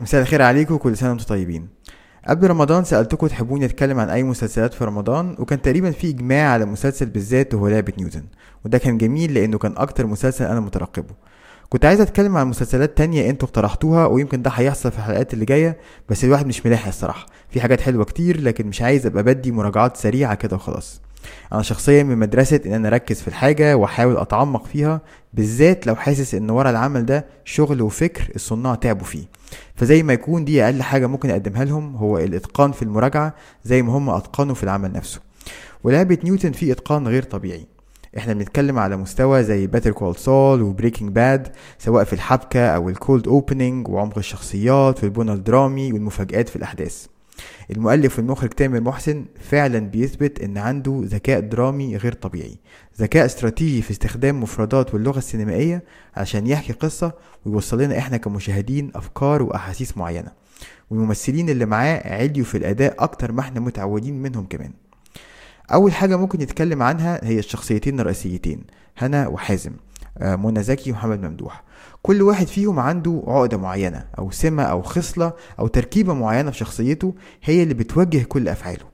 مساء الخير عليكم وكل سنة وأنتم طيبين. قبل رمضان سألتكم تحبوني اتكلم عن أي مسلسلات في رمضان؟ وكان تقريبا في إجماع على مسلسل بالذات وهو لعبة نيوتن وده كان جميل لأنه كان أكتر مسلسل أنا مترقبه. كنت عايز أتكلم عن مسلسلات تانية أنتوا اقترحتوها ويمكن ده هيحصل في الحلقات اللي جاية بس الواحد مش ملاحق الصراحة. في حاجات حلوة كتير لكن مش عايز أبقى بدي مراجعات سريعة كده وخلاص. أنا شخصيا من مدرسة إن أنا أركز في الحاجة وأحاول أتعمق فيها بالذات لو حاسس إن ورا العمل ده شغل وفكر الصناع تعبوا فيه. فزي ما يكون دي أقل حاجة ممكن أقدمها لهم هو الإتقان في المراجعة زي ما هم أتقنوا في العمل نفسه. ولعبة نيوتن فيه إتقان غير طبيعي. إحنا بنتكلم على مستوى زي Better Call Saul و Breaking Bad سواء في الحبكة أو ال cold opening وعمق الشخصيات والبناء الدرامي والمفاجآت في الأحداث. المؤلف والمخرج تامر محسن فعلا بيثبت إن عنده ذكاء درامي غير طبيعي. ذكاء استراتيجي في استخدام مفردات واللغة السينمائية عشان يحكي قصة ويوصل لنا إحنا كمشاهدين أفكار واحاسيس معينة. والممثلين اللي معاه عليوا في الأداء أكتر ما إحنا متعودين منهم كمان. أول حاجة ممكن نتكلم عنها هي الشخصيتين الرئيسيتين هنا وحازم آه، منى زكي ومحمد ممدوح. كل واحد فيهم عنده عقدة معينة أو سمة أو خصلة أو تركيبة معينة في شخصيته هي اللي بتوجه كل أفعاله.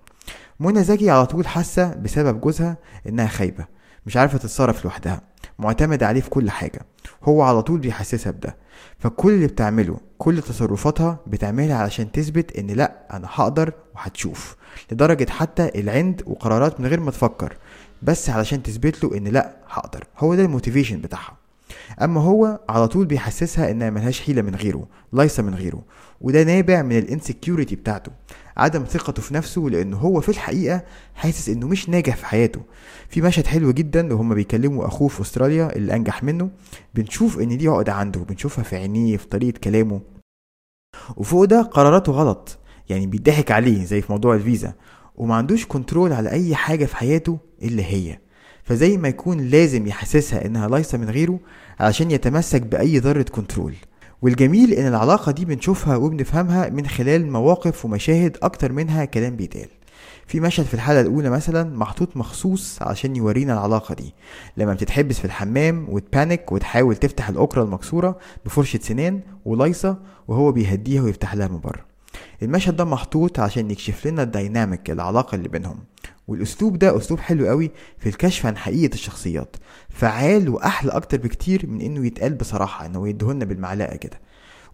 منى زكي على طول حاسة بسبب جوزها إنها خايبة مش عارفة تتصرف لوحدها معتمدة عليه في كل حاجة هو على طول بيحسسها بده. فكل اللي بتعمله كل تصرفاتها بتعملها علشان تثبت إن لأ أنا هقدر وهتشوف. لدرجة حتى العند وقرارات من غير ما تفكر بس علشان تثبت له إن لأ هقدر. هو ده الموتيفيشن بتاعها. أما هو على طول بيحسسها إنها ملهاش حيلة من غيره ليس من غيره وده نابع من ال insecurity بتاعته عدم ثقته في نفسه لأنه هو في الحقيقة حاسس إنه مش ناجح في حياته. في مشهد حلو جدا وهما بيكلموا أخوه في أستراليا اللي أنجح منه بنشوف إن دي عقدة عنده بنشوفها في عينيه في طريقة كلامه. وفوق ده قراراته غلط. يعني بيضحك عليه زي في موضوع الفيزا. وما عندوش control على أي حاجة في حياته إلا هي. فزي ما يكون لازم يحسسها إنها ليس من غيره علشان يتمسك بأي ذرة كنترول والجميل إن العلاقة دي بنشوفها وبنفهمها من خلال مواقف ومشاهد أكتر منها كلام بيتقال. في مشهد في الحلقة الأولى مثلا محطوط مخصوص عشان يورينا العلاقة دي. لما بتتحبس في الحمام وتبانك وتحاول تفتح الأكرة المكسورة بفرشة سنان ولايصة وهو بيهديها ويفتح لها من بره. المشهد ده محطوط عشان يكشف لنا الديناميك العلاقة اللي بينهم. والأسلوب ده أسلوب حلو قوي في الكشف عن حقيقة الشخصيات. فعال وأحلى أكتر بكتير من إنه يتقال بصراحة انه يدهن بالمعلقة كده.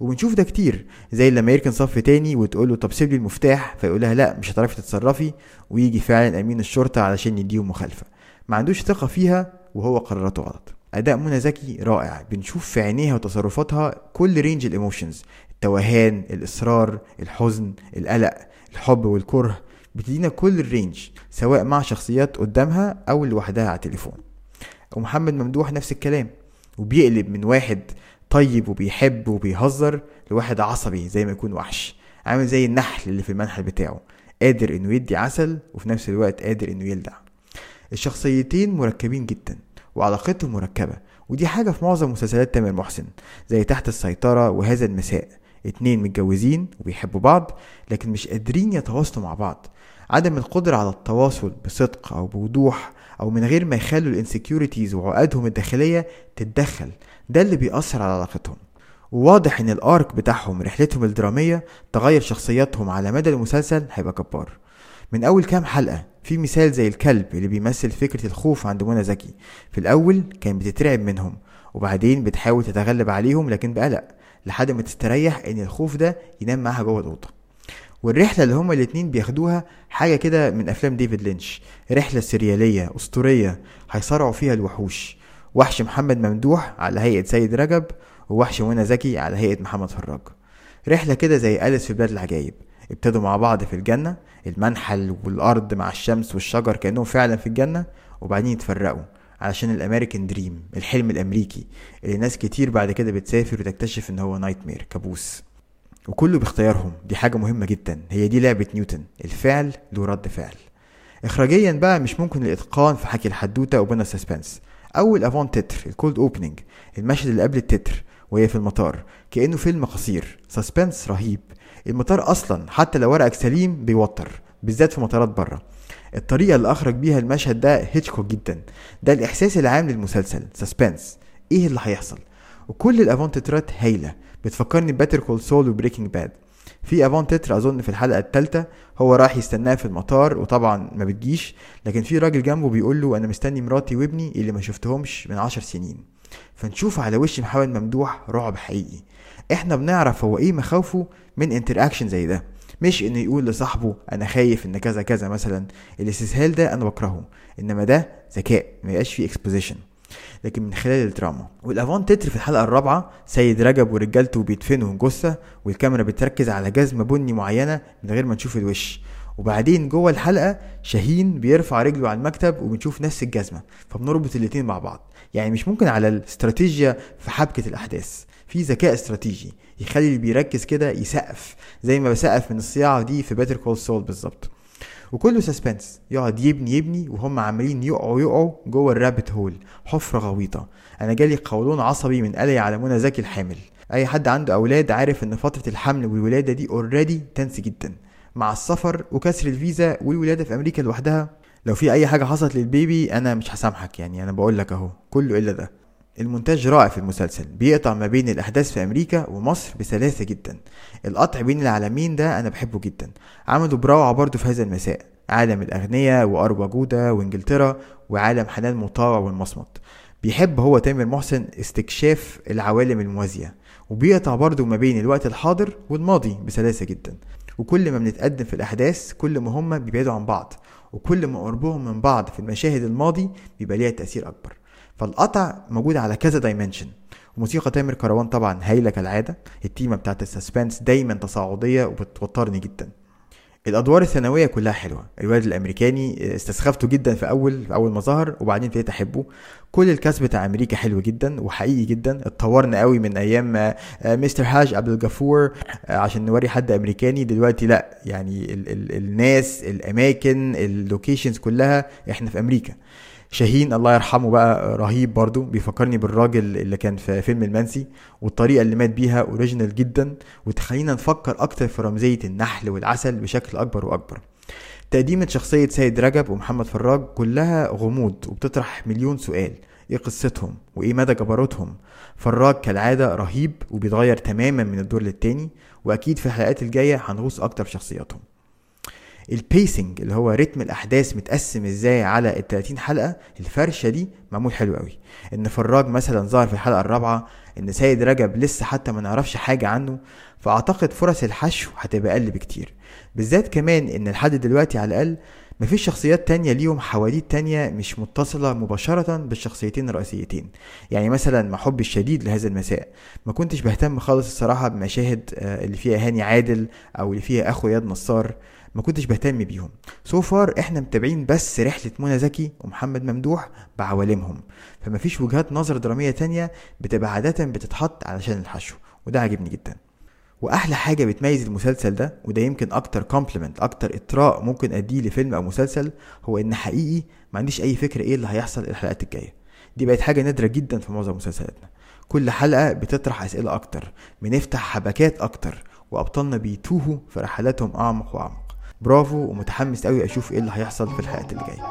وبنشوف ده كتير زي لما يركن صف تاني وتقول له طب سيب لي المفتاح فيقول لها لا مش هتعرفي تتصرفي ويجي فعلا أمين الشرطة علشان يديهم مخالفة. ما عندوش ثقة فيها وهو قراراته غلط. أداء منى زكي رائع بنشوف في عينيها وتصرفاتها كل range ال emotions التوهان الإصرار الحزن القلق الحب والكره بتدينا كل الرينج سواء مع شخصيات قدامها أو لوحدها على التليفون. ومحمد ممدوح نفس الكلام وبيقلب من واحد طيب وبيحب وبيهزر لواحد عصبي زي ما يكون وحش. عامل زي النحل اللي في المنحل بتاعه. قادر إنه يدي عسل وفي نفس الوقت قادر إنه يلدع. الشخصيتين مركبين جدا وعلاقتهم مركبة. ودي حاجة في معظم مسلسلات تامر محسن زي تحت السيطرة وهذا المساء. اتنين متجوزين وبيحبوا بعض لكن مش قادرين يتواصلوا مع بعض. عدم القدرة على التواصل بصدق أو بوضوح أو من غير ما يخلوا الانسكيورتيز وعقدهم الداخلية تتدخل. ده اللي بيأثر على علاقتهم. وواضح إن الارك بتاعهم رحلتهم الدرامية تغير شخصياتهم على مدى المسلسل هيبقى جبار من أول كام حلقة في مثال زي الكلب اللي بيمثل فكرة الخوف عند منى زكي. في الأول كان بتترعب منهم وبعدين بتحاول تتغلب عليهم لكن بقلق لحد ما تستريح إن الخوف ده ينام معاها جوه الأوضة. والرحلة اللي هما الاتنين بياخدوها حاجة كده من أفلام ديفيد لينش. رحلة سريالية أسطورية هيصارعوا فيها الوحوش. وحش محمد ممدوح على هيئة سيد رجب ووحش منى زكي على هيئة محمد فراج. رحلة كده زي أليس في بلاد العجايب. ابتدوا مع بعض في الجنة المنحل والأرض مع الشمس والشجر كأنهم فعلا في الجنة وبعدين يتفرقوا علشان ال American dream الحلم الأمريكي اللي ناس كتير بعد كده بتسافر وتكتشف إن هو nightmare كابوس. وكله باختيارهم. دي حاجة مهمة جدا. هي دي لعبة نيوتن. الفعل له رد فعل. اخراجيا بقى مش ممكن الإتقان في حكي الحدوتة وبنى ال suspense. أول avant-titre ال cold opening المشهد اللي قبل التتر وهي في المطار. كأنه فيلم قصير. suspense رهيب. المطار أصلا حتى لو ورقك سليم بيوتّر بالذات في مطارات بره الطريقة اللي أخرج بيها المشهد ده هيتشكوك جدا. ده الإحساس العام للمسلسل. suspense. إيه اللي هيحصل؟ وكل ال avant-titreات هايلة. بتفكرني ب Better Call Saul و Breaking Bad. في avant-titre أظن في الحلقة الثالثه هو راح يستناها في المطار وطبعا ما بتجيش لكن في راجل جنبه بيقول له أنا مستني مراتي وابني اللي ما شفتهمش من عشر سنين. فنشوف على وش محمد ممدوح رعب حقيقي. إحنا بنعرف هو إيه مخاوفه من interaction زي ده. مش إنه يقول لصاحبه أنا خايف إن كذا كذا مثلا. الاستسهال ده أنا بكرهه. إنما ده ذكاء ما يبقاش فيه exposition لكن من خلال الدراما. وال avant-titre في الحلقة الرابعة سيد رجب ورجالته بيدفنوا جثة والكاميرا بتركز على جزمة بني معينة من غير ما نشوف الوش. وبعدين جوه الحلقة شاهين بيرفع رجله على المكتب وبنشوف نفس الجزمة فبنربط الاتنين مع بعض. يعني مش ممكن على الاستراتيجيا في حبكة الأحداث. في ذكاء استراتيجي يخلي اللي بيركز كده يسقف زي ما بسقف من الصياعة دي في Better Call Saul بالظبط. وكله suspense يقعد يبني يبني وهم عمالين يقعوا يقعوا جوه ال rabbit hole حفرة غويطة. أنا جالي قولون عصبي من على منى زكي الحامل. أي حد عنده أولاد عارف إن فترة الحمل والولادة دي already tense جدا. مع السفر وكسر الفيزا والولادة في أمريكا لوحدها. لو في أي حاجة حصلت للبيبي أنا مش هسامحك يعني. أنا بقول لك أهو. كله إلا ده. المونتاج رائع في المسلسل بيقطع ما بين الأحداث في أمريكا ومصر بسلاسة جدا. القطع بين العالمين ده أنا بحبه جدا. عملوا بروعه برضه في هذا المساء عالم الاغنياء واربا جودة وإنجلترا وعالم حنان مطاوع والمصمت. بيحب هو تامر محسن استكشاف العوالم الموازية وبيقطع برضه ما بين الوقت الحاضر والماضي بسلاسة جدا. وكل ما بنتقدم في الأحداث كل ما هما بيبعدوا عن بعض وكل ما قربهم من بعض في المشاهد الماضي بيبقى ليها تأثير أكبر. فالقطع موجود على كذا dimension وموسيقى تامر كروان طبعا هايلة كالعادة. ال themeة بتاعت ال suspense دايما تصاعدية وبتوترني جدا. الأدوار الثانوية كلها حلوة. الواد الأمريكاني استسخفته جدا في أول في أول ما ظهر وبعدين ابتديت أحبه. كل ال cast بتاع أمريكا حلو جدا وحقيقي جدا. اتطورنا قوي من أيام مستر حاج عبد الغفور عشان نوري حد أمريكاني. دلوقتي لا يعني ال ال الناس الأماكن ال locations كلها إحنا في أمريكا. شاهين الله يرحمه بقى رهيب برضو بيفكرني بالراجل اللي كان في فيلم المنسي والطريقة اللي مات بيها اوريجينال جدا وتخلينا نفكر أكتر في رمزية النحل والعسل بشكل أكبر وأكبر. تقديمة شخصية سيد رجب ومحمد فراج كلها غموض وبتطرح مليون سؤال. إيه قصتهم؟ وإيه مدى جبروتهم؟ فراج كالعادة رهيب وبيتغير تماما من الدور للتاني وأكيد في الحلقات الجاية هنغوص أكتر في شخصياتهم. ال pacing اللي هو رتم الأحداث متقسم إزاي على ال 30 حلقة الفرشة دي معمول حلو قوي إن فراج مثلا ظهر في الحلقة الرابعة إن سيد رجب لسه حتى ما نعرفش حاجة عنه فأعتقد فرص الحشو هتبقى أقل بكتير. بالذات كمان إن لحد دلوقتي على الأقل مفيش شخصيات تانية ليهم حواديت تانية مش متصلة مباشرة بالشخصيتين الرئيسيتين. يعني مثلا مع حبي الشديد لهذا المساء. ما كنتش بهتم خالص الصراحة بمشاهد اللي فيها هاني عادل أو اللي فيها أخو اياد نصار. ما كنتش بهتم بيهم. so far إحنا متابعين بس رحلة منى زكي ومحمد ممدوح بعوالمهم. فما فيش وجهات نظر درامية تانية بتبقى عادة بتتحط علشان الحشو وده عاجبني جدا. وأحلى حاجة بتميز المسلسل ده وده يمكن أكتر compliment أكتر إطراء ممكن أديه لفيلم أو مسلسل هو إن حقيقي ما عنديش أي فكرة إيه اللي هيحصل الحلقات الجاية. دي بقت حاجة نادرة جدا في معظم مسلسلاتنا. كل حلقة بتطرح أسئلة أكتر بنفتح حبكات أكتر وأبطالنا بيتوهوا في رحلاتهم أعمق وأعمق. برافو ومتحمس قوي أشوف إيه اللي هيحصل في الحلقات اللي جاية.